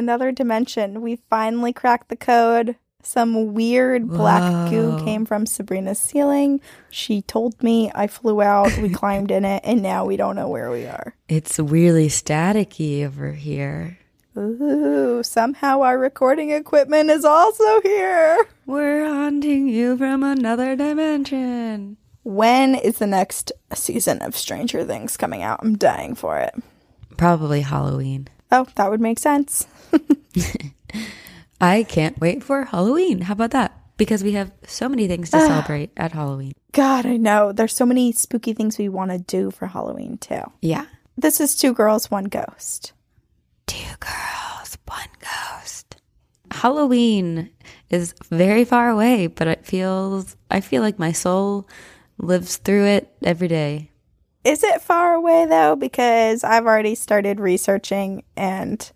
another dimension, we finally cracked the code. Some weird black goo came from Sabrina's ceiling. She told me I flew out, we climbed in it, and now we don't know where we are. It's really staticky over here. Ooh, somehow our recording equipment is also here. We're haunting you from another dimension. When is the next season of Stranger Things coming out? I'm dying for it. Probably Halloween. Oh, that would make sense. I can't wait for Halloween. How about that? Because we have so many things to ah. celebrate at Halloween. God, I know. There's so many spooky things we want to do for Halloween, too. Yeah. This is Two Girls, One Ghost. Two girls, one ghost. Halloween is very far away, but it feels I feel like my soul lives through it every day. Is it far away, though? Because I've already started researching and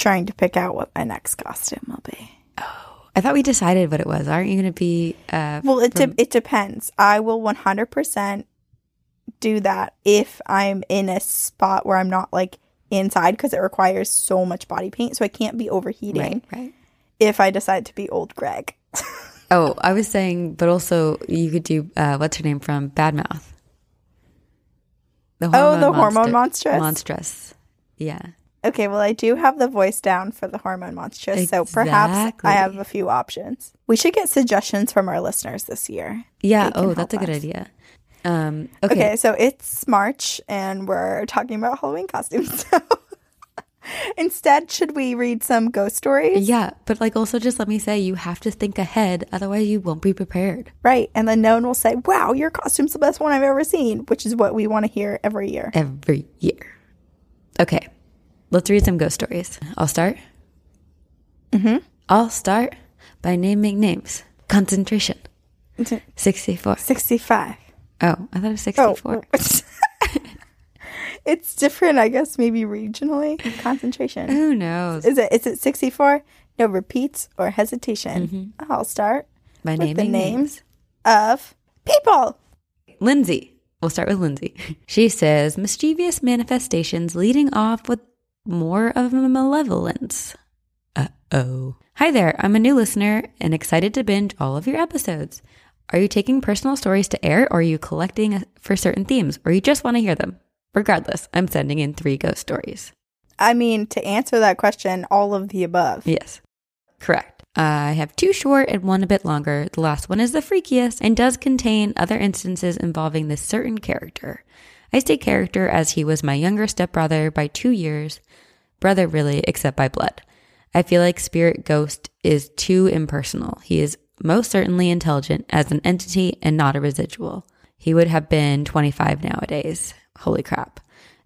trying to pick out what my next costume will be. Oh, I thought we decided what it was. Aren't you going to be uh Well, it, de- it depends. I will 100% do that if I'm in a spot where I'm not like inside because it requires so much body paint. So I can't be overheating right, right. if I decide to be old Greg. Oh, I was saying, but also you could do uh, what's her name from Bad Mouth. The Oh, the hormone monstress? Monstress. Yeah. Okay, well, I do have the voice down for the hormone monstress, so perhaps I have a few options. We should get suggestions from our listeners this year. Yeah. Oh, that's a good us. idea. Um, okay. Okay. so it's March and we're talking about Halloween costumes. So instead, should we read some ghost stories? Yeah, but like also just let me say you have to think ahead, otherwise you won't be prepared. Right. And then no one will say, wow, your costume's the best one I've ever seen, which is what we want to hear every year. every year. Okay, let's read some ghost stories. I'll start. Mm-hmm. I'll start by naming names. Concentration. 64. 65. Oh, I thought it was Oh, 64. it's different, I guess, maybe regionally. Concentration. Who knows? Is it is it 64? No repeats or hesitation. I'll start By with the names. names of people. Lindsay. We'll start with Lindsay. She says mischievous manifestations leading off with more of a malevolence. Uh oh. Hi there. I'm a new listener and excited to binge all of your episodes. Are you taking personal stories to air or are you collecting uh, for certain themes or you just want to hear them? Regardless, I'm sending in three ghost stories. I mean, to answer that question, all of the above. Yes. Correct. I have two short and one a bit longer. The last one is the freakiest and does contain other instances involving this certain character. I state character as he was my younger stepbrother by two years, brother really, except by blood. I feel like Spirit Ghost is too impersonal. He is most certainly intelligent as an entity and not a residual. He would have been 25 nowadays. Holy crap.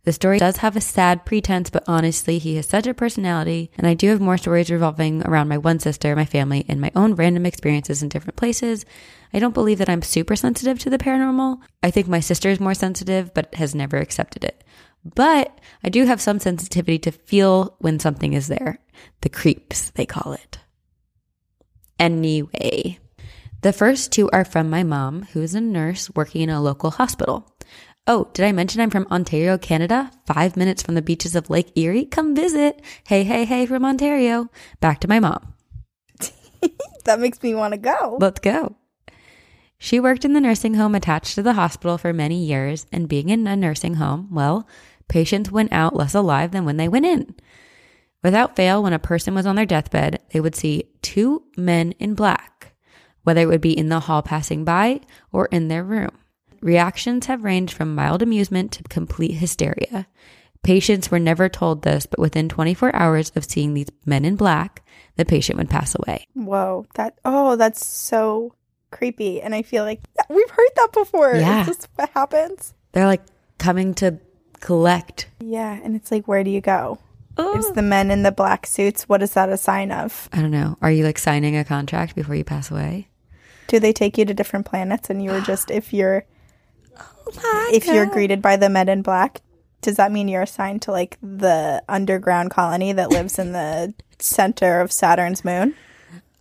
The story does have a sad pretense, but honestly, he has such a personality. And I do have more stories revolving around my one sister, my family, and my own random experiences in different places. I don't believe that I'm super sensitive to the paranormal. I think my sister is more sensitive, but has never accepted it. But I do have some sensitivity to feel when something is there. The creeps, they call it. Anyway, the first two are from my mom, who is a nurse working in a local hospital. Oh, did I mention I'm from Ontario, Canada? Five minutes from the beaches of Lake Erie? Come visit. Hey, hey, hey from Ontario. Back to my mom. That makes me want to go. Let's go. She worked in the nursing home attached to the hospital for many years, and being in a nursing home, well, patients went out less alive than when they went in. Without fail, when a person was on their deathbed, they would see two men in black, whether it would be in the hall passing by or in their room. Reactions have ranged from mild amusement to complete hysteria. Patients were never told this, but within 24 hours of seeing these men in black, the patient would pass away. Whoa, that oh, that's so creepy. And I feel like we've heard that before. Yeah. Is this what happens? They're like coming to collect. Yeah, and it's like, where do you go? Oh. It's the men in the black suits. What is that a sign of? I don't know. Are you like signing a contract before you pass away? Do they take you to different planets and you're just if you're Oh if you're greeted by the men in black, does that mean you're assigned to like the underground colony that lives in the center of Saturn's moon?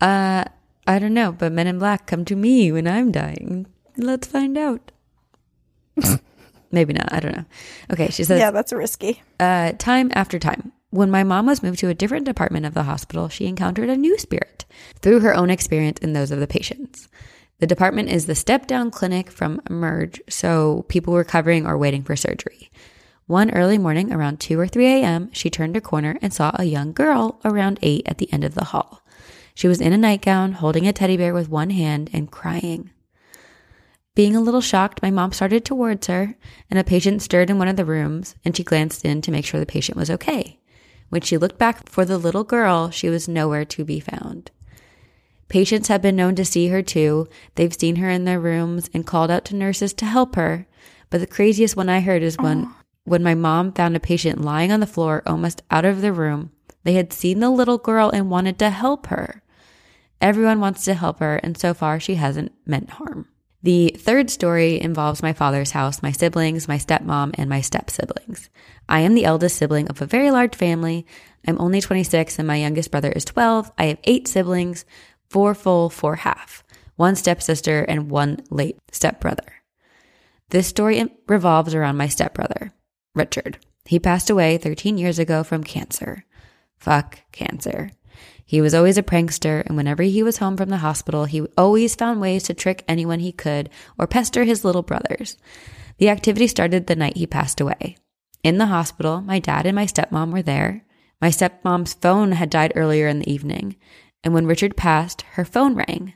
Uh, I don't know, but Men in Black come to me when I'm dying. Let's find out. Maybe not. I don't know. Okay, she says, yeah, that's risky. uh, time after time. when my mom was moved to a different department of the hospital, she encountered a new spirit through her own experience and those of the patients. The department is the step down clinic from Emerge, so people recovering or waiting for surgery. One early morning around 2 or 3 a.m., she turned a corner and saw a young girl around 8 at the end of the hall. She was in a nightgown, holding a teddy bear with one hand and crying. Being a little shocked, my mom started towards her, and a patient stirred in one of the rooms, and she glanced in to make sure the patient was okay. When she looked back for the little girl, she was nowhere to be found. Patients have been known to see her too. They've seen her in their rooms and called out to nurses to help her. But the craziest one I heard is when when my mom found a patient lying on the floor almost out of the room. They had seen the little girl and wanted to help her. Everyone wants to help her, and so far she hasn't meant harm. The third story involves my father's house, my siblings, my stepmom, and my step siblings. I am the eldest sibling of a very large family. I'm only 26 and my youngest brother is 12. I have eight siblings, four full, four half, one stepsister, and one late stepbrother. This story revolves around my stepbrother, Richard. He passed away 13 years ago from cancer. Fuck cancer. He was always a prankster, and whenever he was home from the hospital, he always found ways to trick anyone he could or pester his little brothers. The activity started the night he passed away. In the hospital, my dad and my stepmom were there. My stepmom's phone had died earlier in the evening, and when Richard passed, her phone rang.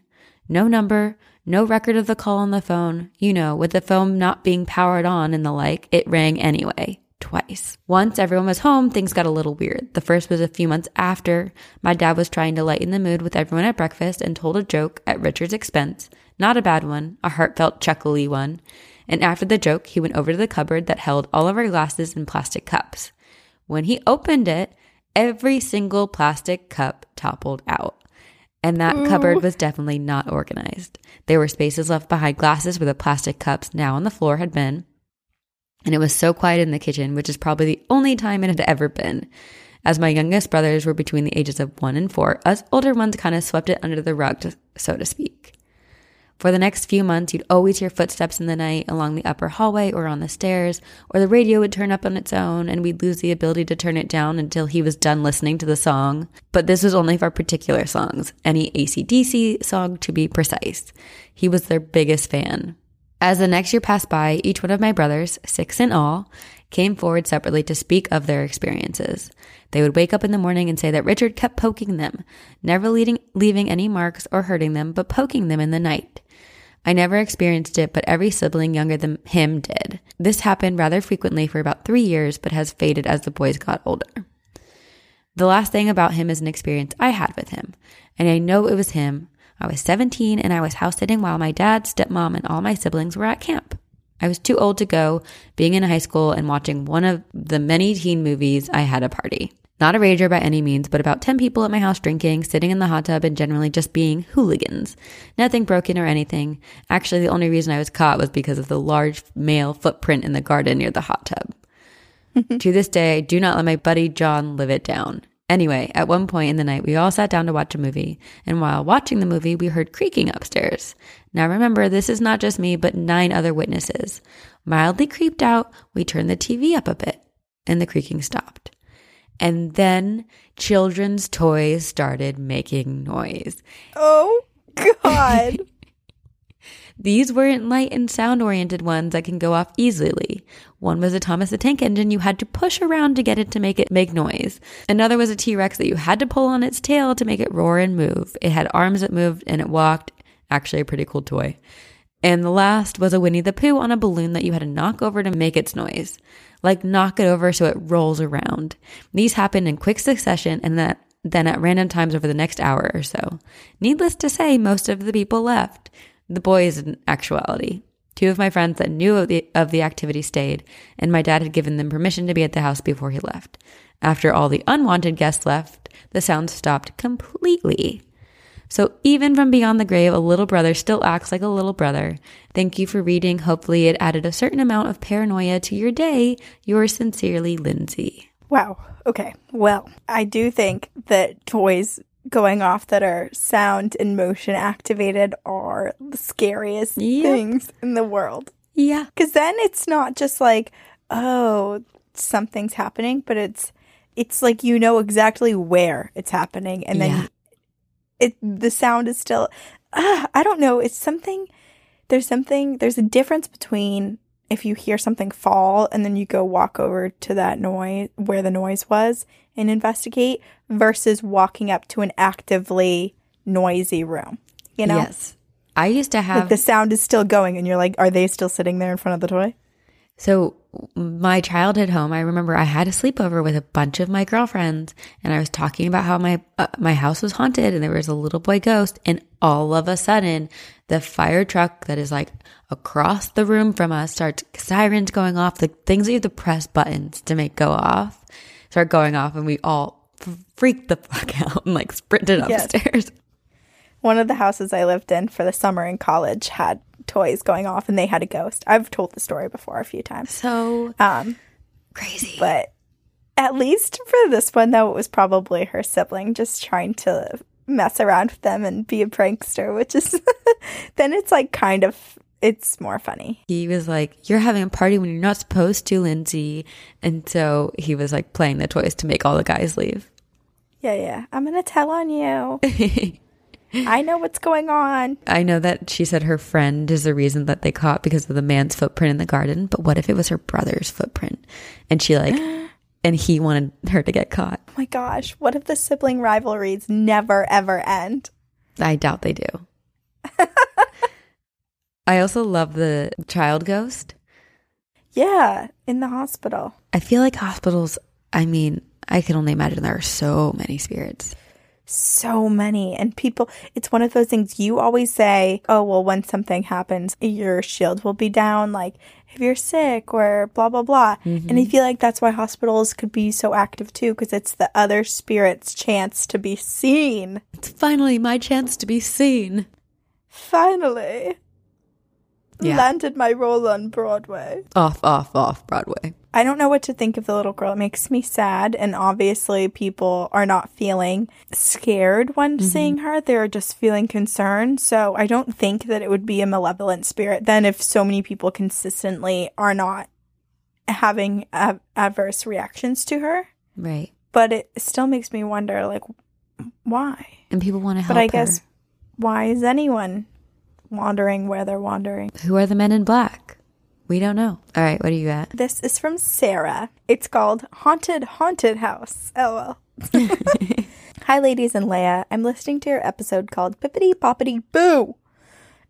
No number, no record of the call on the phone. You know, with the phone not being powered on and the like, it rang anyway twice. Once everyone was home, things got a little weird. The first was a few months after. My dad was trying to lighten the mood with everyone at breakfast and told a joke at Richard's expense. Not a bad one, a heartfelt, chuckly one. And after the joke, he went over to the cupboard that held all of our glasses and plastic cups. When he opened it, every single plastic cup toppled out. And that Ooh. cupboard was definitely not organized. There were spaces left behind glasses where the plastic cups now on the floor had been. And it was so quiet in the kitchen, which is probably the only time it had ever been. As my youngest brothers were between the ages of one and four, us older ones kind of swept it under the rug, so to speak. For the next few months, you'd always hear footsteps in the night along the upper hallway or on the stairs, or the radio would turn up on its own and we'd lose the ability to turn it down until he was done listening to the song. But this was only for particular songs, any AC/DC song to be precise. He was their biggest fan. As the next year passed by, each one of my brothers, six in all, came forward separately to speak of their experiences. They would wake up in the morning and say that Richard kept poking them, never leading, leaving any marks or hurting them, but poking them in the night. I never experienced it, but every sibling younger than him did. This happened rather frequently for about three years, but has faded as the boys got older. The last thing about him is an experience I had with him, and I know it was him. I was 17 and I was house sitting while my dad, stepmom, and all my siblings were at camp. I was too old to go, being in high school and watching one of the many teen movies, I had a party. Not a rager by any means, but about 10 people at my house drinking, sitting in the hot tub, and generally just being hooligans. Nothing broken or anything. Actually, the only reason I was caught was because of the large male footprint in the garden near the hot tub. to this day, I do not let my buddy John live it down. Anyway, at one point in the night, we all sat down to watch a movie, and while watching the movie, we heard creaking upstairs. Now remember, this is not just me, but nine other witnesses. Mildly creeped out, we turned the TV up a bit, and the creaking stopped. And then children's toys started making noise. Oh, God. These weren't light and sound oriented ones that can go off easily. One was a Thomas the Tank Engine you had to push around to get it to make it make noise. Another was a T Rex that you had to pull on its tail to make it roar and move. It had arms that moved and it walked. Actually, a pretty cool toy. And the last was a Winnie the Pooh on a balloon that you had to knock over to make its noise like knock it over so it rolls around. These happened in quick succession and that then at random times over the next hour or so. Needless to say, most of the people left. The boys in actuality. Two of my friends that knew of the, of the activity stayed, and my dad had given them permission to be at the house before he left. After all the unwanted guests left, the sound stopped completely. So even from beyond the grave, a little brother still acts like a little brother. Thank you for reading. Hopefully, it added a certain amount of paranoia to your day. Yours sincerely, Lindsay. Wow. Okay. Well, I do think that toys going off that are sound and motion activated are the scariest yep. things in the world. Yeah. Because then it's not just like, oh, something's happening, but it's it's like you know exactly where it's happening and then Yeah. It the sound is still uh, I don't know, it's something there's something there's a difference between if you hear something fall and then you go walk over to that noise where the noise was and investigate versus walking up to an actively noisy room. You know? Yes. I used to have Like the sound is still going and you're like, are they still sitting there in front of the toy? So my childhood home, I remember I had a sleepover with a bunch of my girlfriends and I was talking about how my uh, my house was haunted and there was a little boy ghost and all of a sudden the fire truck that is like across the room from us starts sirens going off, the things that you have to press buttons to make go off start going off and we all f- freaked the fuck out and like sprinted Yes. upstairs. One of the houses I lived in for the summer in college had toys going off and they had a ghost. I've told the story before a few times. So Um, crazy. but at least for this one though, it was probably her sibling just trying to mess around with them and be a prankster, which is then it's like kind of it's more funny. he was like, You're having a party when you're not supposed to, Lindsay. And so he was like playing the toys to make all the guys leave. Yeah, yeah. I'm gonna tell on you. I know what's going on. I know that she said her friend is the reason that they caught because of the man's footprint in the garden, but what if it was her brother's footprint? And she like, and he wanted her to get caught. Oh my gosh, what if the sibling rivalries never ever end? I doubt they do. I also love the child ghost. Yeah, in the hospital. I feel like hospitals, I mean, I can only imagine there are so many spirits. So many. And people, it's one of those things you always say, oh, well, when something happens, your shield will be down, like if you're sick or blah, blah, blah. And I mm-hmm. feel like that's why hospitals could be so active too, because it's the other spirit's chance to be seen. It's finally my chance to be seen. Finally. Yeah. Landed my role on Broadway. Off, off, off Broadway. I don't know what to think of the little girl. It makes me sad. And obviously, people are not feeling scared when mm-hmm. seeing her. They're just feeling concerned. So I don't think that it would be a malevolent spirit then if so many people consistently are not having a- adverse reactions to her. Right. But it still makes me wonder, like, why? And people want to help But I her. guess, why is anyone wandering where they're wandering? Who are the men in black? We don't know. All right, what are you at? This is from Sarah. It's called Haunted Haunted House. Oh, LOL. Hi, ladies and Leia. I'm listening to your episode called Pippity Poppity Boo.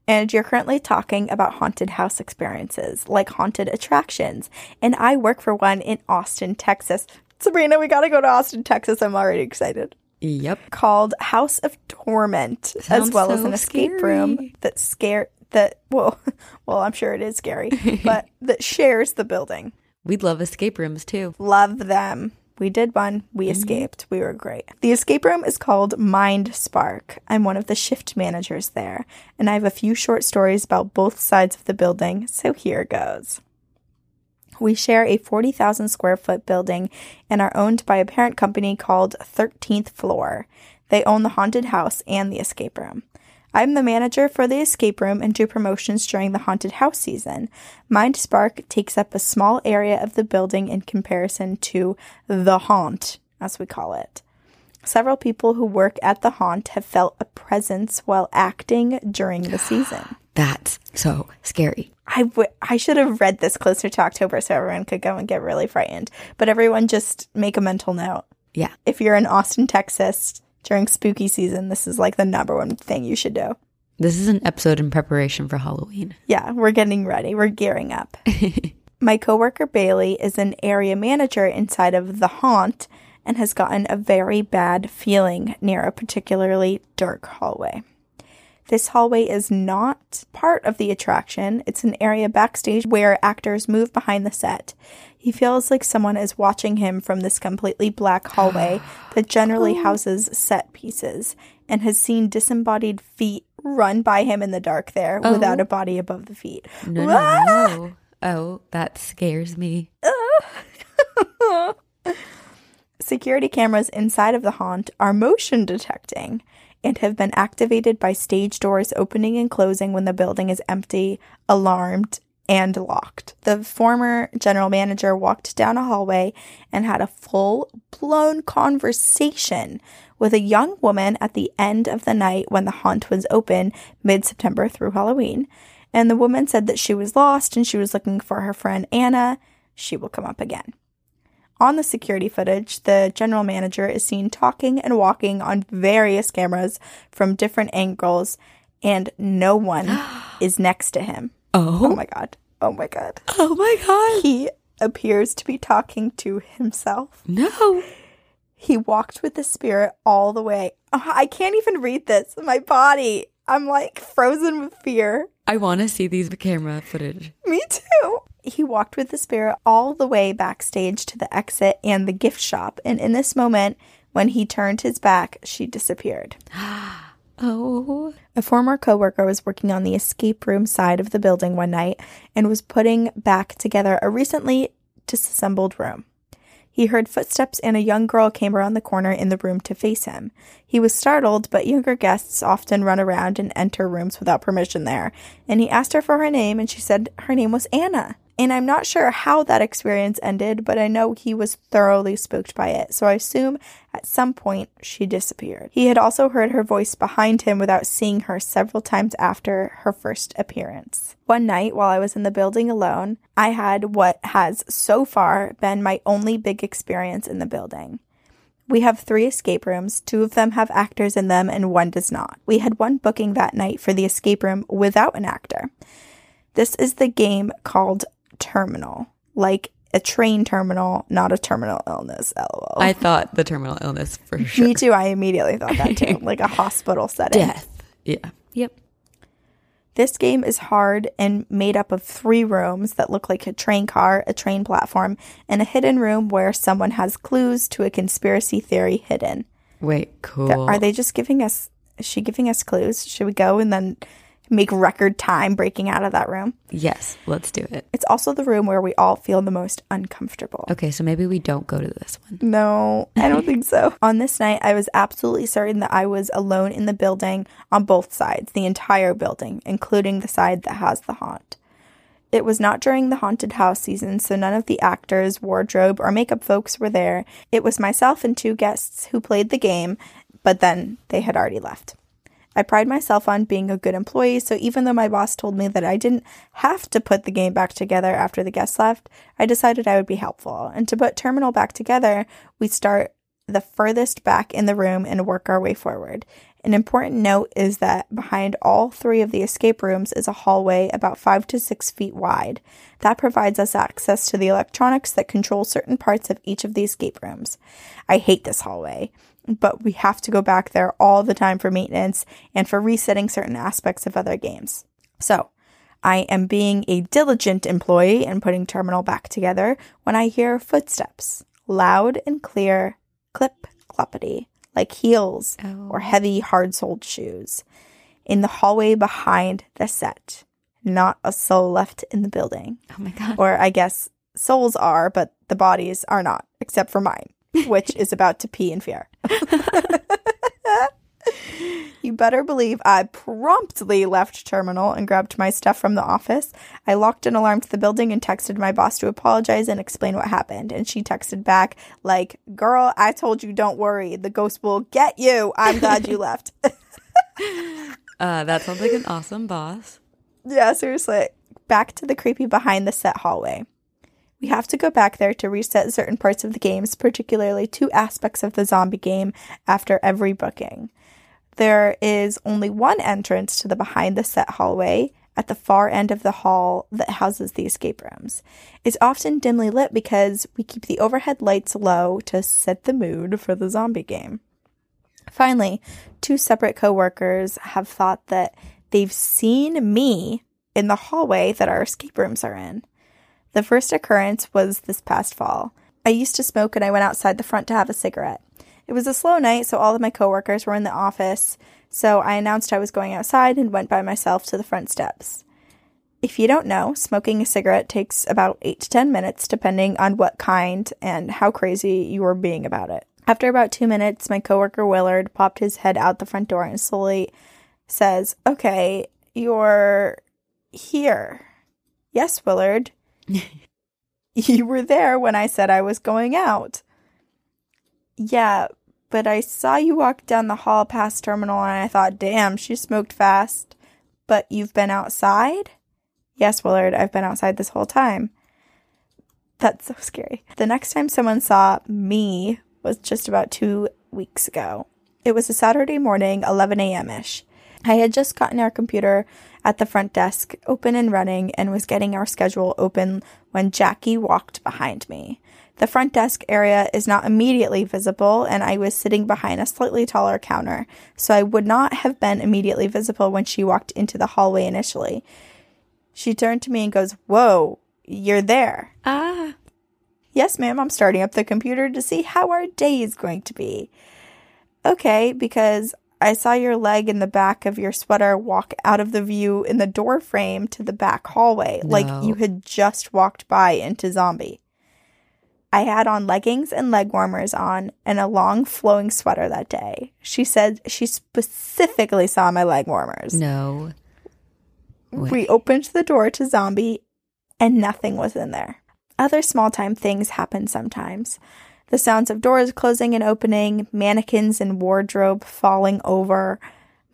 And you're currently talking about haunted house experiences, like haunted attractions. And I work for one in Austin, Texas. Sabrina, we gotta go to Austin, Texas. I'm already excited. Yep. Called House of Torment, as Sounds well as so an escape scary. room that scare that well, well, I'm sure it is scary, but that shares the building. We'd love escape rooms too. Love them. We did one. We mm-hmm. escaped. We were great. The escape room is called Mind Spark. I'm one of the shift managers there, and I have a few short stories about both sides of the building, so here goes. We share a 40,000 square foot building and are owned by a parent company called 13th Floor. They own the haunted house and the escape room. I'm the manager for the escape room and do promotions during the haunted house season. Mind Spark takes up a small area of the building in comparison to the haunt, as we call it. Several people who work at the haunt have felt a presence while acting during the season. That's so scary. I, w- I should have read this closer to October so everyone could go and get really frightened. But everyone just make a mental note. Yeah. If you're in Austin, Texas during spooky season, this is like the number one thing you should do. This is an episode in preparation for Halloween. Yeah, we're getting ready. We're gearing up. My coworker Bailey is an area manager inside of the haunt and has gotten a very bad feeling near a particularly dark hallway. This hallway is not part of the attraction. It's an area backstage where actors move behind the set. He feels like someone is watching him from this completely black hallway that generally oh. houses set pieces and has seen disembodied feet run by him in the dark there without oh. a body above the feet. No, no, no. Oh, that scares me. Security cameras inside of the haunt are motion detecting and have been activated by stage doors opening and closing when the building is empty, alarmed, and locked. The former general manager walked down a hallway and had a full blown conversation with a young woman at the end of the night when the haunt was open mid September through Halloween. And the woman said that she was lost and she was looking for her friend Anna. She will come up again. On the security footage, the general manager is seen talking and walking on various cameras from different angles, and no one is next to him. Oh. Oh my god. Oh my god. Oh my god. He appears to be talking to himself. No. He walked with the spirit all the way. Uh, I can't even read this. My body. I'm like frozen with fear. I want to see these camera footage. Me too. He walked with the spirit all the way backstage to the exit and the gift shop. And in this moment, when he turned his back, she disappeared. Oh. A former coworker was working on the escape room side of the building one night and was putting back together a recently disassembled room. He heard footsteps and a young girl came around the corner in the room to face him. He was startled, but younger guests often run around and enter rooms without permission there. And he asked her for her name and she said her name was Anna. And I'm not sure how that experience ended, but I know he was thoroughly spooked by it, so I assume at some point she disappeared. He had also heard her voice behind him without seeing her several times after her first appearance. One night, while I was in the building alone, I had what has so far been my only big experience in the building. We have three escape rooms. Two of them have actors in them, and one does not. We had one booking that night for the escape room without an actor. This is the game called Terminal, like a train terminal, not a terminal illness. LOL. I thought the terminal illness for sure. Me too. I immediately thought that too, like a hospital setting. Death. Yeah. Yep. This game is hard and made up of three rooms that look like a train car, a train platform, and a hidden room where someone has clues to a conspiracy theory hidden. Wait, cool. Are they just giving us? Is she giving us clues? Should we go and then make record time breaking out of that room? Yes, let's do it. It's also the room where we all feel the most uncomfortable. Okay, so maybe we don't go to this one. No, I don't think so. On this night, I was absolutely certain that I was alone in the building on both sides, the entire building, including the side that has the haunt. It was not during the haunted house season, so none of the actors, wardrobe, or makeup folks were there. It was myself and two guests who played the game, but then they had already left. I pride myself on being a good employee, so even though my boss told me that I didn't have to put the game back together after the guests left, I decided I would be helpful. And to put Terminal back together, we start the furthest back in the room and work our way forward. An important note is that behind all three of the escape rooms is a hallway about five to six feet wide. That provides us access to the electronics that control certain parts of each of the escape rooms. I hate this hallway but we have to go back there all the time for maintenance and for resetting certain aspects of other games. So, I am being a diligent employee and putting Terminal back together when I hear footsteps, loud and clear, clip cloppity, like heels Oh. or heavy, hard soled shoes, in the hallway behind the set. Not a soul left in the building. Oh my god. Or I guess souls are, but the bodies are not, except for mine, which is about to pee in fear. you better believe I promptly left terminal and grabbed my stuff from the office. I locked and alarmed the building and texted my boss to apologize and explain what happened. And she texted back, like, Girl, I told you don't worry. The ghost will get you. I'm glad you left. Uh, that sounds like an awesome boss. Yeah, seriously. Back to the creepy behind the set hallway. We have to go back there to reset certain parts of the games, particularly two aspects of the zombie game, after every booking. There is only one entrance to the behind the set hallway at the far end of the hall that houses the escape rooms. It's often dimly lit because we keep the overhead lights low to set the mood for the zombie game. Finally, two separate coworkers have thought that they've seen me in the hallway that our escape rooms are in. The first occurrence was this past fall. I used to smoke and I went outside the front to have a cigarette. It was a slow night, so all of my coworkers were in the office, so I announced I was going outside and went by myself to the front steps. If you don't know, smoking a cigarette takes about 8 to 10 minutes depending on what kind and how crazy you are being about it. After about 2 minutes, my coworker Willard popped his head out the front door and slowly says, "Okay, you're here." Yes, Willard. you were there when I said I was going out. Yeah, but I saw you walk down the hall past terminal and I thought, damn, she smoked fast. But you've been outside? Yes, Willard, I've been outside this whole time. That's so scary. The next time someone saw me was just about two weeks ago. It was a Saturday morning, 11 a.m. ish. I had just gotten our computer at the front desk open and running and was getting our schedule open when Jackie walked behind me. The front desk area is not immediately visible, and I was sitting behind a slightly taller counter, so I would not have been immediately visible when she walked into the hallway initially. She turned to me and goes, Whoa, you're there. Ah. Yes, ma'am, I'm starting up the computer to see how our day is going to be. Okay, because I saw your leg in the back of your sweater walk out of the view in the door frame to the back hallway, No. like you had just walked by into zombie. I had on leggings and leg warmers on and a long flowing sweater that day. She said she specifically saw my leg warmers. No. We opened the door to Zombie and nothing was in there. Other small time things happen sometimes. The sounds of doors closing and opening, mannequins and wardrobe falling over.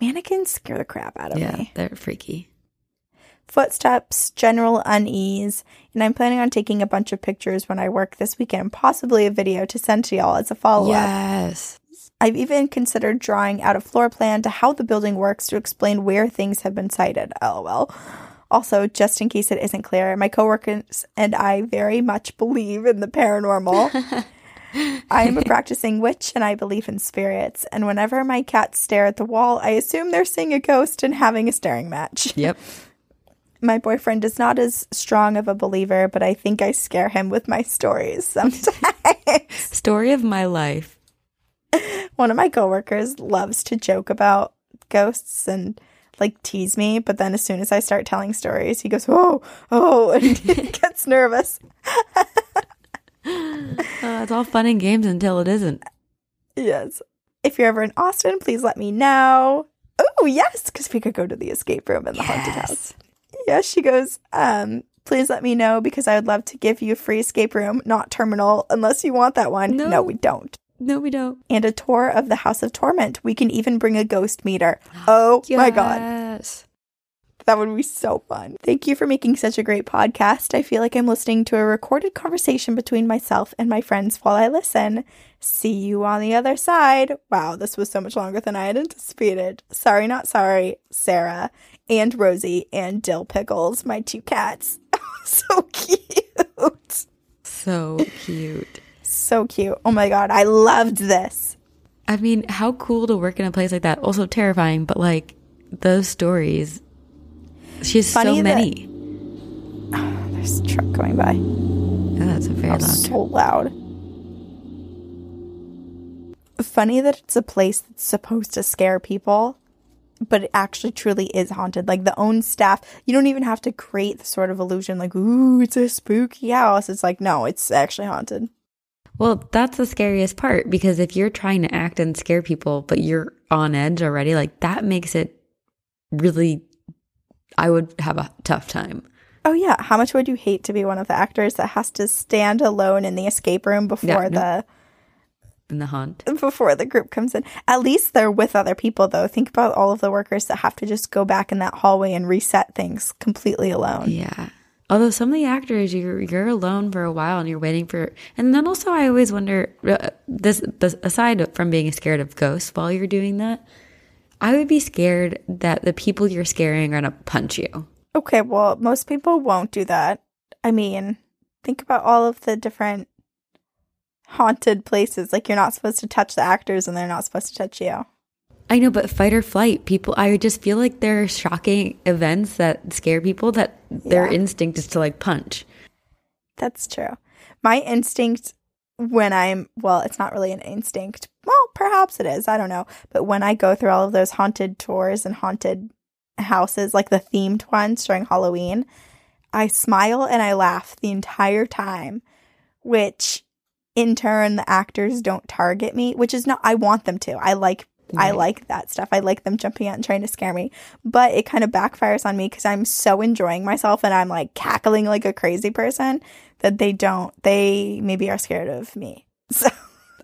Mannequins scare the crap out of Yeah, me. Yeah, they're freaky. Footsteps, general unease, and I'm planning on taking a bunch of pictures when I work this weekend, possibly a video to send to y'all as a follow up. Yes. I've even considered drawing out a floor plan to how the building works to explain where things have been sited. Oh, LOL. Also, just in case it isn't clear, my coworkers and I very much believe in the paranormal. I am a practicing witch and I believe in spirits. And whenever my cats stare at the wall, I assume they're seeing a ghost and having a staring match. Yep. My boyfriend is not as strong of a believer, but I think I scare him with my stories sometimes. Story of my life. one of my coworkers loves to joke about ghosts and like tease me, but then as soon as I start telling stories, he goes, "Oh, oh," and he gets nervous. Uh, it's all fun and games until it isn't. Yes. If you're ever in Austin, please let me know. Oh, yes, because we could go to the escape room in the haunted house. Yes, she goes, um, please let me know because I would love to give you a free escape room, not terminal, unless you want that one. No. no we don't. No, we don't. And a tour of the House of Torment. We can even bring a ghost meter. Oh my god. That would be so fun. Thank you for making such a great podcast. I feel like I'm listening to a recorded conversation between myself and my friends while I listen. See you on the other side. Wow, this was so much longer than I had anticipated. Sorry, not sorry, Sarah and Rosie and Dill Pickles, my two cats. so cute. So cute. So cute. Oh my god, I loved this. I mean, how cool to work in a place like that. Also terrifying, but like those stories. She has Funny so that- many. There's a truck going by. Oh, that's a very Oh, loud. so loud. Funny that it's a place that's supposed to scare people, but it actually truly is haunted. Like the own staff, you don't even have to create the sort of illusion like, ooh, it's a spooky house. It's like, no, it's actually haunted. Well, that's the scariest part because if you're trying to act and scare people, but you're on edge already, like that makes it really, I would have a tough time. Oh yeah, how much would you hate to be one of the actors that has to stand alone in the escape room before no. in the hunt before the group comes in? At least they're with other people though. Think about all of the workers that have to just go back in that hallway and reset things completely alone. Yeah. Although some of the actors, you're you're alone for a while and you're waiting for, and then also I always wonder uh, this, this aside from being scared of ghosts while you're doing that, I would be scared that the people you're scaring are gonna punch you. Okay, well, most people won't do that. I mean, think about all of the different haunted places. Like, you're not supposed to touch the actors and they're not supposed to touch you. I know, but fight or flight, people, I just feel like there are shocking events that scare people that their Yeah. instinct is to like punch. That's true. My instinct when I'm, well, it's not really an instinct. Perhaps it is. I don't know. But when I go through all of those haunted tours and haunted houses, like the themed ones during Halloween, I smile and I laugh the entire time, which in turn, the actors don't target me, which is not, I want them to. I like I like that stuff. I like them jumping out and trying to scare me. But it kind of backfires on me because I'm so enjoying myself and I'm like cackling like a crazy person that they don't, they maybe are scared of me. So,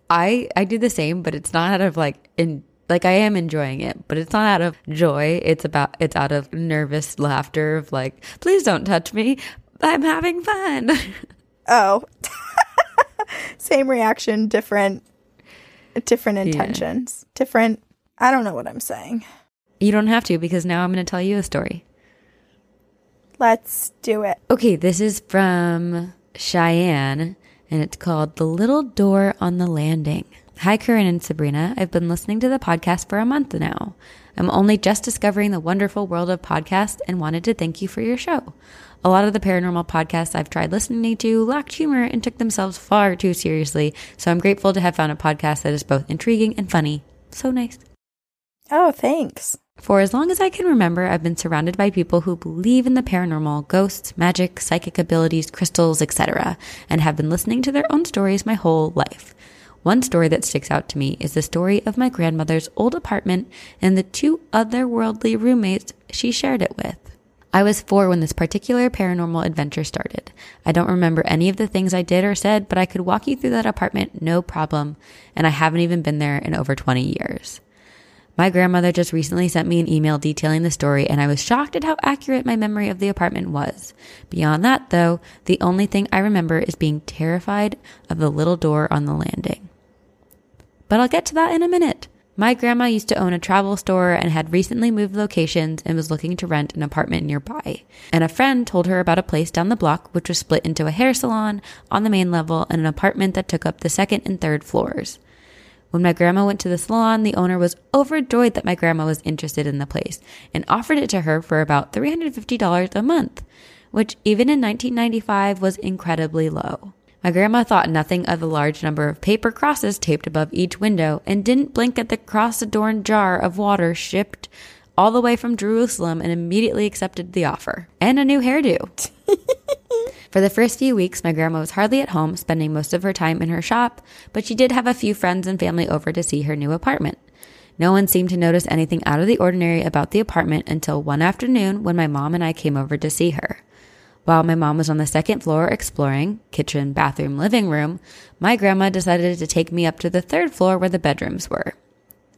I I do the same, but it's not out of like in like I am enjoying it, but it's not out of joy. It's about it's out of nervous laughter of like, please don't touch me. I'm having fun. oh, same reaction, different, different intentions, different. I don't know what I'm saying. you don't have to because now I'm going to tell you a story. Let's do it. Okay, this is from Cheyenne and it's called The Little Door on the Landing. Hi, Corinne and Sabrina. I've been listening to the podcast for a month now. I'm only just discovering the wonderful world of podcasts and wanted to thank you for your show. A lot of the paranormal podcasts I've tried listening to lacked humor and took themselves far too seriously, so I'm grateful to have found a podcast that is both intriguing and funny. So nice. Oh, thanks. For as long as I can remember, I've been surrounded by people who believe in the paranormal, ghosts, magic, psychic abilities, crystals, etc., and have been listening to their own stories my whole life. One story that sticks out to me is the story of my grandmother's old apartment and the two otherworldly roommates she shared it with. I was four when this particular paranormal adventure started. I don't remember any of the things I did or said, but I could walk you through that apartment no problem, and I haven't even been there in over 20 years. My grandmother just recently sent me an email detailing the story, and I was shocked at how accurate my memory of the apartment was. Beyond that, though, the only thing I remember is being terrified of the little door on the landing. But I'll get to that in a minute. My grandma used to own a travel store and had recently moved locations and was looking to rent an apartment nearby. And a friend told her about a place down the block which was split into a hair salon on the main level and an apartment that took up the second and third floors. When my grandma went to the salon, the owner was overjoyed that my grandma was interested in the place and offered it to her for about $350 a month, which even in 1995 was incredibly low. My grandma thought nothing of the large number of paper crosses taped above each window and didn't blink at the cross adorned jar of water shipped all the way from Jerusalem and immediately accepted the offer. And a new hairdo. For the first few weeks, my grandma was hardly at home, spending most of her time in her shop, but she did have a few friends and family over to see her new apartment. No one seemed to notice anything out of the ordinary about the apartment until one afternoon when my mom and I came over to see her. While my mom was on the second floor exploring kitchen, bathroom, living room, my grandma decided to take me up to the third floor where the bedrooms were.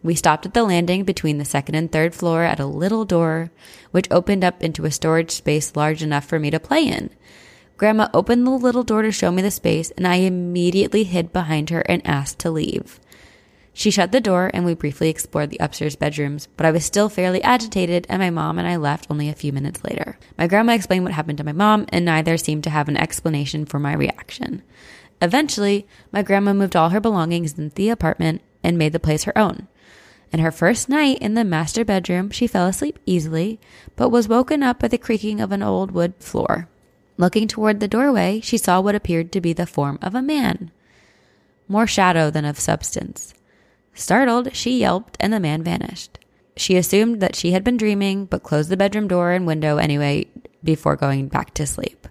We stopped at the landing between the second and third floor at a little door, which opened up into a storage space large enough for me to play in. Grandma opened the little door to show me the space, and I immediately hid behind her and asked to leave. She shut the door, and we briefly explored the upstairs bedrooms, but I was still fairly agitated, and my mom and I left only a few minutes later. My grandma explained what happened to my mom, and neither seemed to have an explanation for my reaction. Eventually, my grandma moved all her belongings into the apartment and made the place her own. In her first night in the master bedroom, she fell asleep easily, but was woken up by the creaking of an old wood floor. Looking toward the doorway, she saw what appeared to be the form of a man. More shadow than of substance. Startled, she yelped and the man vanished. She assumed that she had been dreaming, but closed the bedroom door and window anyway before going back to sleep.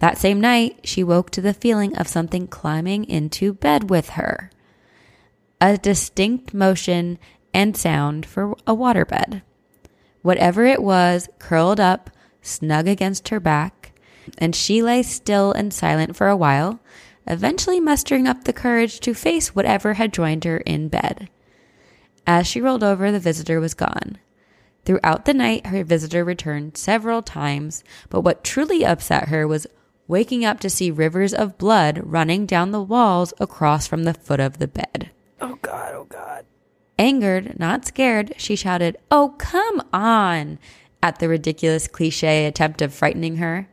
That same night, she woke to the feeling of something climbing into bed with her. A distinct motion and sound for a waterbed. Whatever it was curled up, snug against her back, and she lay still and silent for a while, eventually mustering up the courage to face whatever had joined her in bed. As she rolled over, the visitor was gone. Throughout the night, her visitor returned several times, but what truly upset her was waking up to see rivers of blood running down the walls across from the foot of the bed. Oh, God. Oh, God. Angered, not scared, she shouted, Oh, come on! at the ridiculous cliche attempt of frightening her.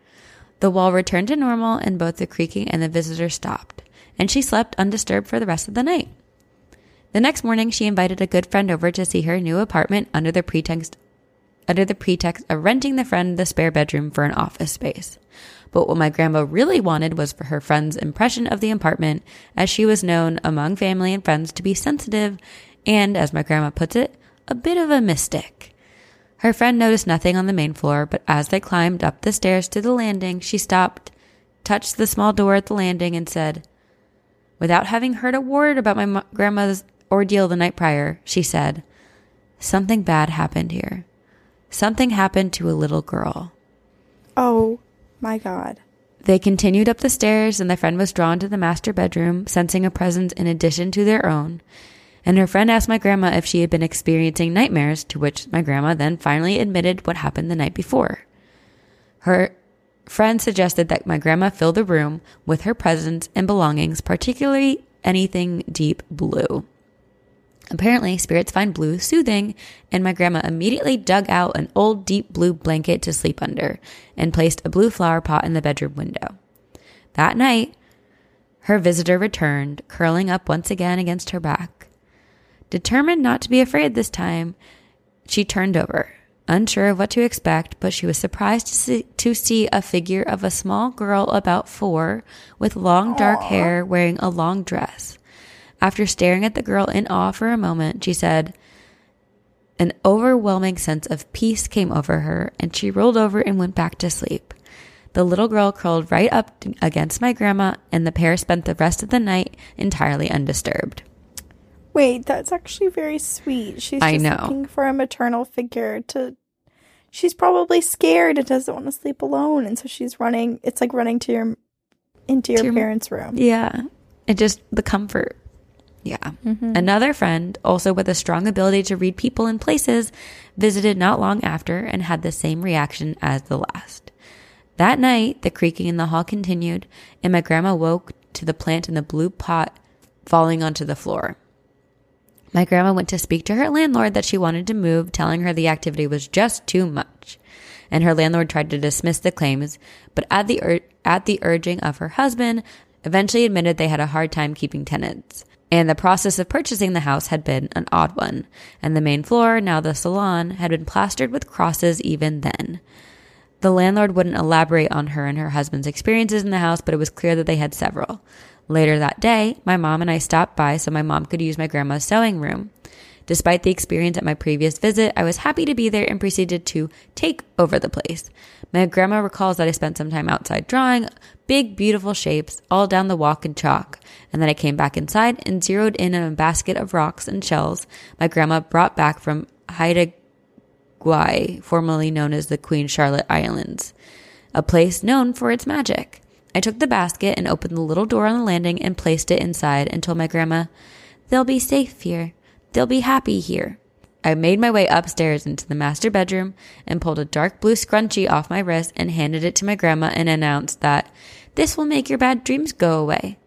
The wall returned to normal and both the creaking and the visitor stopped, and she slept undisturbed for the rest of the night. The next morning, she invited a good friend over to see her new apartment under the pretext under the pretext of renting the friend the spare bedroom for an office space. But what my grandma really wanted was for her friend's impression of the apartment, as she was known among family and friends to be sensitive and, as my grandma puts it, a bit of a mystic. Her friend noticed nothing on the main floor, but as they climbed up the stairs to the landing, she stopped, touched the small door at the landing, and said, Without having heard a word about my grandma's ordeal the night prior, she said, Something bad happened here. Something happened to a little girl. Oh my God. They continued up the stairs, and their friend was drawn to the master bedroom, sensing a presence in addition to their own. And her friend asked my grandma if she had been experiencing nightmares, to which my grandma then finally admitted what happened the night before. Her friend suggested that my grandma fill the room with her presence and belongings, particularly anything deep blue. Apparently, spirits find blue soothing, and my grandma immediately dug out an old deep blue blanket to sleep under and placed a blue flower pot in the bedroom window. That night, her visitor returned, curling up once again against her back. Determined not to be afraid this time, she turned over, unsure of what to expect, but she was surprised to see, to see a figure of a small girl about four with long dark Aw. hair wearing a long dress. After staring at the girl in awe for a moment, she said, An overwhelming sense of peace came over her, and she rolled over and went back to sleep. The little girl curled right up against my grandma, and the pair spent the rest of the night entirely undisturbed. Wait, that's actually very sweet. She's I just know. looking for a maternal figure to. She's probably scared and doesn't want to sleep alone, and so she's running. It's like running to your into your your- parents' room. Yeah. and just the comfort. Yeah. Mm-hmm. Another friend, also with a strong ability to read people and places, visited not long after and had the same reaction as the last. That night, the creaking in the hall continued, and my grandma woke to the plant in the blue pot falling onto the floor. My grandma went to speak to her landlord that she wanted to move, telling her the activity was just too much. And her landlord tried to dismiss the claims, but at the ur- at the urging of her husband, eventually admitted they had a hard time keeping tenants. And the process of purchasing the house had been an odd one, and the main floor, now the salon, had been plastered with crosses even then. The landlord wouldn't elaborate on her and her husband's experiences in the house, but it was clear that they had several. Later that day, my mom and I stopped by so my mom could use my grandma's sewing room. Despite the experience at my previous visit, I was happy to be there and proceeded to take over the place. My grandma recalls that I spent some time outside drawing big, beautiful shapes all down the walk in chalk, and then I came back inside and zeroed in on a basket of rocks and shells my grandma brought back from Haida Gwaii, formerly known as the Queen Charlotte Islands, a place known for its magic. I took the basket and opened the little door on the landing and placed it inside and told my grandma, They'll be safe here. They'll be happy here. I made my way upstairs into the master bedroom and pulled a dark blue scrunchie off my wrist and handed it to my grandma and announced that this will make your bad dreams go away.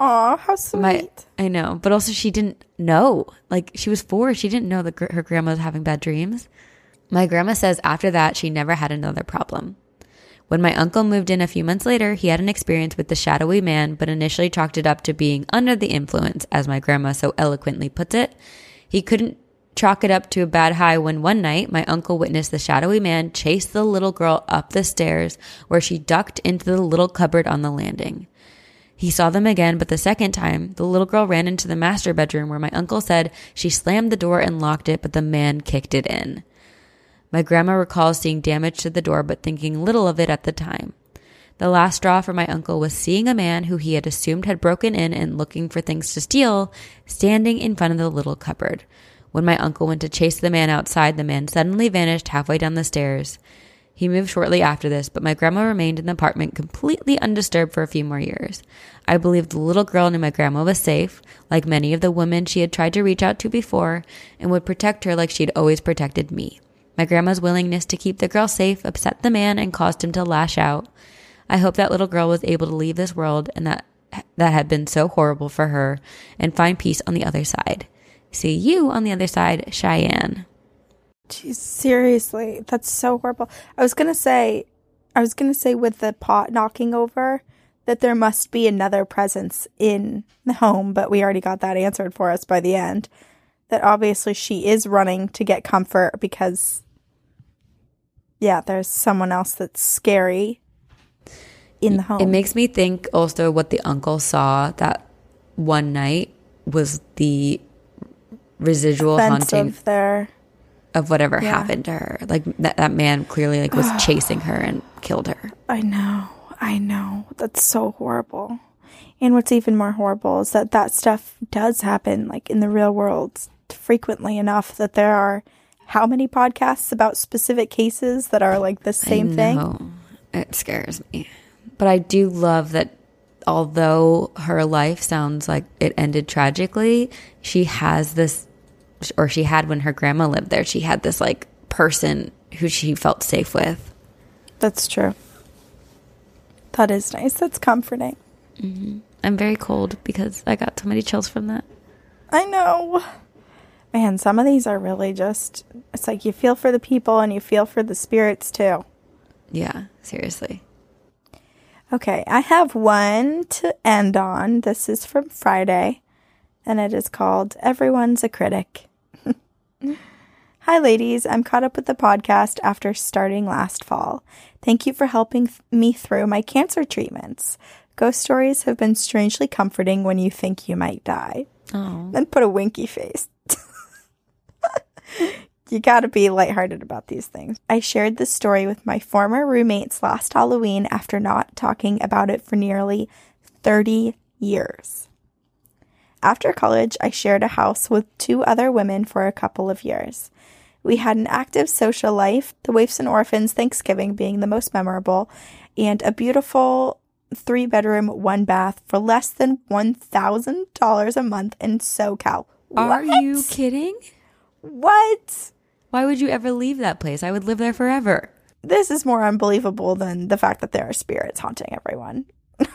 Aw, how sweet. My, I know, but also she didn't know. Like she was four, she didn't know that her grandma was having bad dreams. My grandma says after that she never had another problem. When my uncle moved in a few months later, he had an experience with the shadowy man, but initially chalked it up to being under the influence, as my grandma so eloquently puts it. He couldn't chalk it up to a bad high when one night my uncle witnessed the shadowy man chase the little girl up the stairs where she ducked into the little cupboard on the landing. He saw them again, but the second time, the little girl ran into the master bedroom where my uncle said she slammed the door and locked it, but the man kicked it in. My grandma recalls seeing damage to the door, but thinking little of it at the time. The last straw for my uncle was seeing a man who he had assumed had broken in and looking for things to steal, standing in front of the little cupboard. When my uncle went to chase the man outside, the man suddenly vanished halfway down the stairs. He moved shortly after this, but my grandma remained in the apartment completely undisturbed for a few more years. I believe the little girl knew my grandma was safe, like many of the women she had tried to reach out to before, and would protect her like she'd always protected me. My grandma's willingness to keep the girl safe upset the man and caused him to lash out. I hope that little girl was able to leave this world and that that had been so horrible for her and find peace on the other side. See you on the other side, Cheyenne. Jeez, seriously, that's so horrible. I was gonna say, I was gonna say with the pot knocking over that there must be another presence in the home, but we already got that answered for us by the end. That obviously she is running to get comfort because, yeah, there's someone else that's scary in the home. It makes me think also what the uncle saw that one night was the residual Offense haunting of their of whatever Yeah. happened to her. Like that, that man clearly like was chasing her and killed her. I know. I know. That's so horrible. And what's even more horrible is that that stuff does happen like in the real world frequently enough that there are how many podcasts about specific cases that are like the same thing? It scares me. But I do love that although her life sounds like it ended tragically, she has this, or she had when her grandma lived there, she had this like person who she felt safe with. That's true. That is nice. That's comforting. Mm-hmm. I'm very cold because I got so many chills from that. I know. Man, some of these are really just, it's like you feel for the people and you feel for the spirits too. Yeah, seriously. Okay, I have one to end on. This is from Friday, and it is called Everyone's a Critic. Hi, ladies. I'm caught up with the podcast after starting last fall. Thank you for helping th- me through my cancer treatments. Ghost stories have been strangely comforting when you think you might die. Oh, Then put a winky face. you gotta be lighthearted about these things. I shared this story with my former roommates last Halloween after not talking about it for nearly 30 years. After college, I shared a house with two other women for a couple of years. We had an active social life, the Waifs and Orphans Thanksgiving being the most memorable, and a beautiful three bedroom, one bath for less than $1,000 a month in SoCal. are you kidding? What? Why would you ever leave that place? I would live there forever. This is more unbelievable than the fact that there are spirits haunting everyone.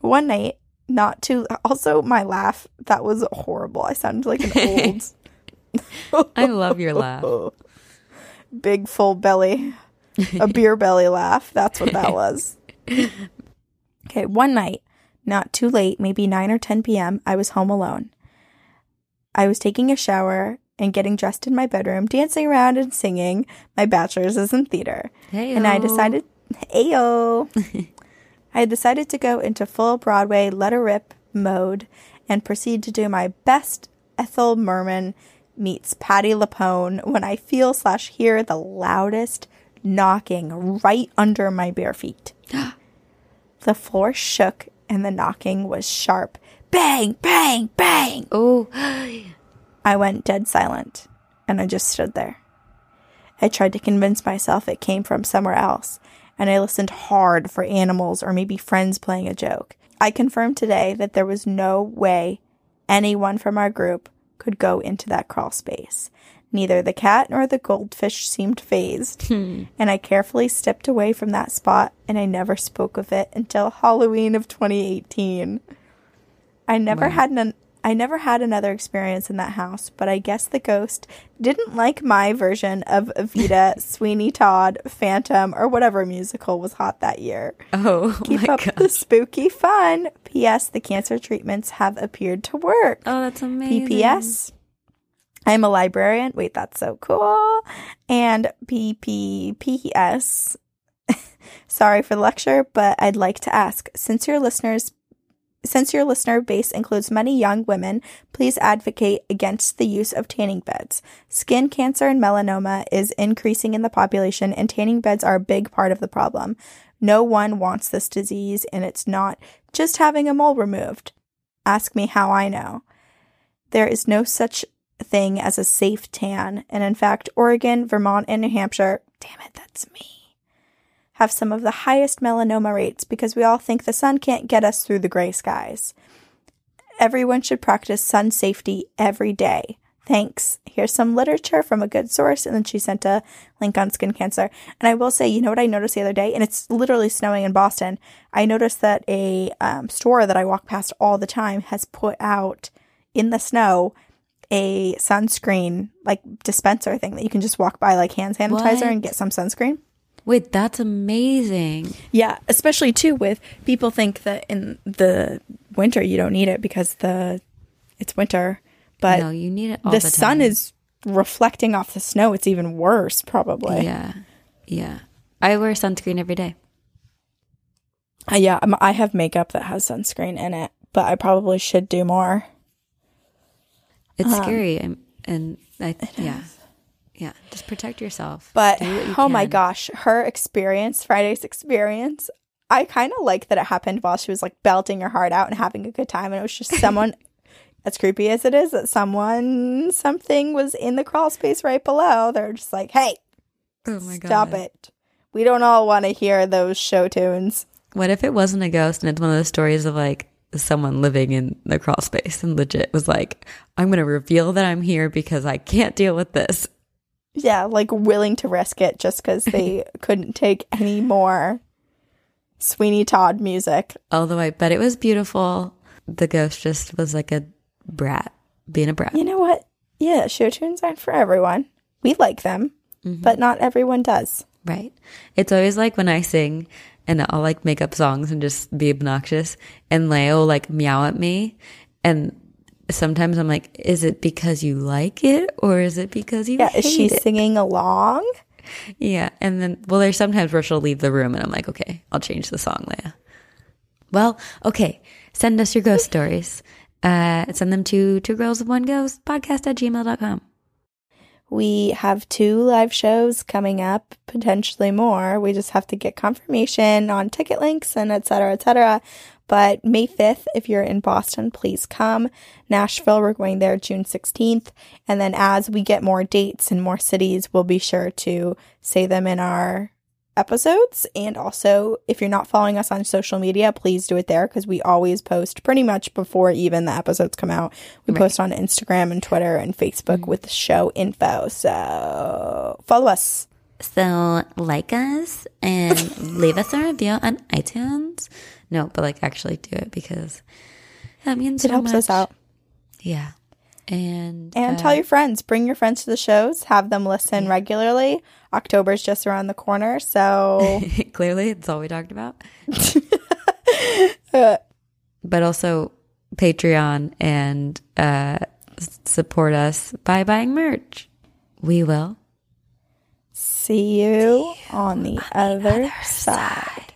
One night, not too. Also, my laugh, that was horrible. I sounded like an old, I love your laugh. big, full belly, a beer belly laugh. That's what that was. Okay, one night, not too late, maybe 9 or 10 p.m., I was home alone. I was taking a shower and getting dressed in my bedroom, dancing around and singing. My bachelor's is in theater. Hey, And I decided, ayo. I decided to go into full Broadway let her rip mode and proceed to do my best Ethel Merman meets Patti LuPone when I feel slash hear the loudest knocking right under my bare feet. the floor shook and the knocking was sharp. Bang, bang, bang. Oh, I went dead silent and I just stood there. I tried to convince myself it came from somewhere else, and I listened hard for animals or maybe friends playing a joke. I confirmed today that there was no way anyone from our group could go into that crawl space. Neither the cat nor the goldfish seemed phased, hmm. and I carefully stepped away from that spot and I never spoke of it until Halloween of 2018. I never had an I never had another experience in that house, but I guess the ghost didn't like my version of Evita, Sweeney Todd, Phantom, or whatever musical was hot that year. oh Keep my up god. the spooky fun. P.S. The cancer treatments have appeared to work. Oh, that's amazing. PPS. I'm a librarian. Wait, that's so cool. And PPPS. Sorry for the lecture, but I'd like to ask since your listeners since your listener base includes many young women, please advocate against the use of tanning beds. Skin cancer and melanoma is increasing in the population, and tanning beds are a big part of the problem. No one wants this disease, and it's not just having a mole removed. Ask me how I know. There is no such thing as a safe tan, and in fact, Oregon, Vermont, and New Hampshire, damn it, that's me, have some of the highest melanoma rates because we all think the sun can't get us through the gray skies. Everyone should practice sun safety every day. Thanks. Here's some literature from a good source. And then she sent a link on skin cancer. And I will say, you know what I noticed the other day? And it's literally snowing in Boston. I noticed that a um, store that I walk past all the time has put out in the snow a sunscreen like dispenser thing that you can just walk by like hand sanitizer and get some sunscreen. Wait, that's amazing. Yeah, especially too with people think that in the winter you don't need it because the it's winter, but no, you need it all the, the, sun is reflecting off the snow. It's even worse, probably. Yeah, yeah. I wear sunscreen every day. Uh, yeah, I'm, I have makeup that has sunscreen in it, but I probably should do more. It's Um, scary, and, and I yeah, yeah. Just protect yourself. But you oh my gosh, her experience, Friday's experience, I kind of like that it happened while she was like belting her heart out and having a good time, and it was just someone as creepy as it is that someone, something was in the crawl space right below, they're just like, hey, Oh my god. stop it. We don't all want to hear those show tunes. What if it wasn't a ghost and it's one of those stories of like someone living in the crawl space and legit was like, I'm going to reveal that I'm here because I can't deal with this. Yeah, like willing to risk it just because they couldn't take any more Sweeney Todd music. Although I bet it was beautiful. The ghost just was like a brat, being a brat. You know what? Yeah, show tunes aren't for everyone. We like them, mm-hmm. but not everyone does. Right. It's always like when I sing and I'll like make up songs and just be obnoxious and Leo will like meow at me. And sometimes I'm like, is it because you like it or is it because you Yeah, is she it? singing along? Yeah. And then, well, there's sometimes where she'll leave the room and I'm like, okay, I'll change the song, Leia. Well, okay. Send us your ghost stories. Uh, send them to two girls of one ghost podcast at gmail.com. We have two live shows coming up, potentially more. We just have to get confirmation on ticket links and et cetera, et cetera. But May 5th, if you're in Boston, please come. Nashville, we're going there June 16th. And then as we get more dates in more cities, we'll be sure to say them in our episodes. And also, if you're not following us on social media, please do it there because we always post pretty much before even the episodes come out. We post on Instagram and Twitter and Facebook mm. with the show info. So follow us. So like us and leave us a review on iTunes. No, but like actually do it because that means It so helps us out. Yeah. And And uh, tell your friends, bring your friends to the shows, have them listen regularly. October's just around the corner, so clearly it's all we talked about. uh, But also Patreon and uh support us by buying merch. We will. see you on the other side.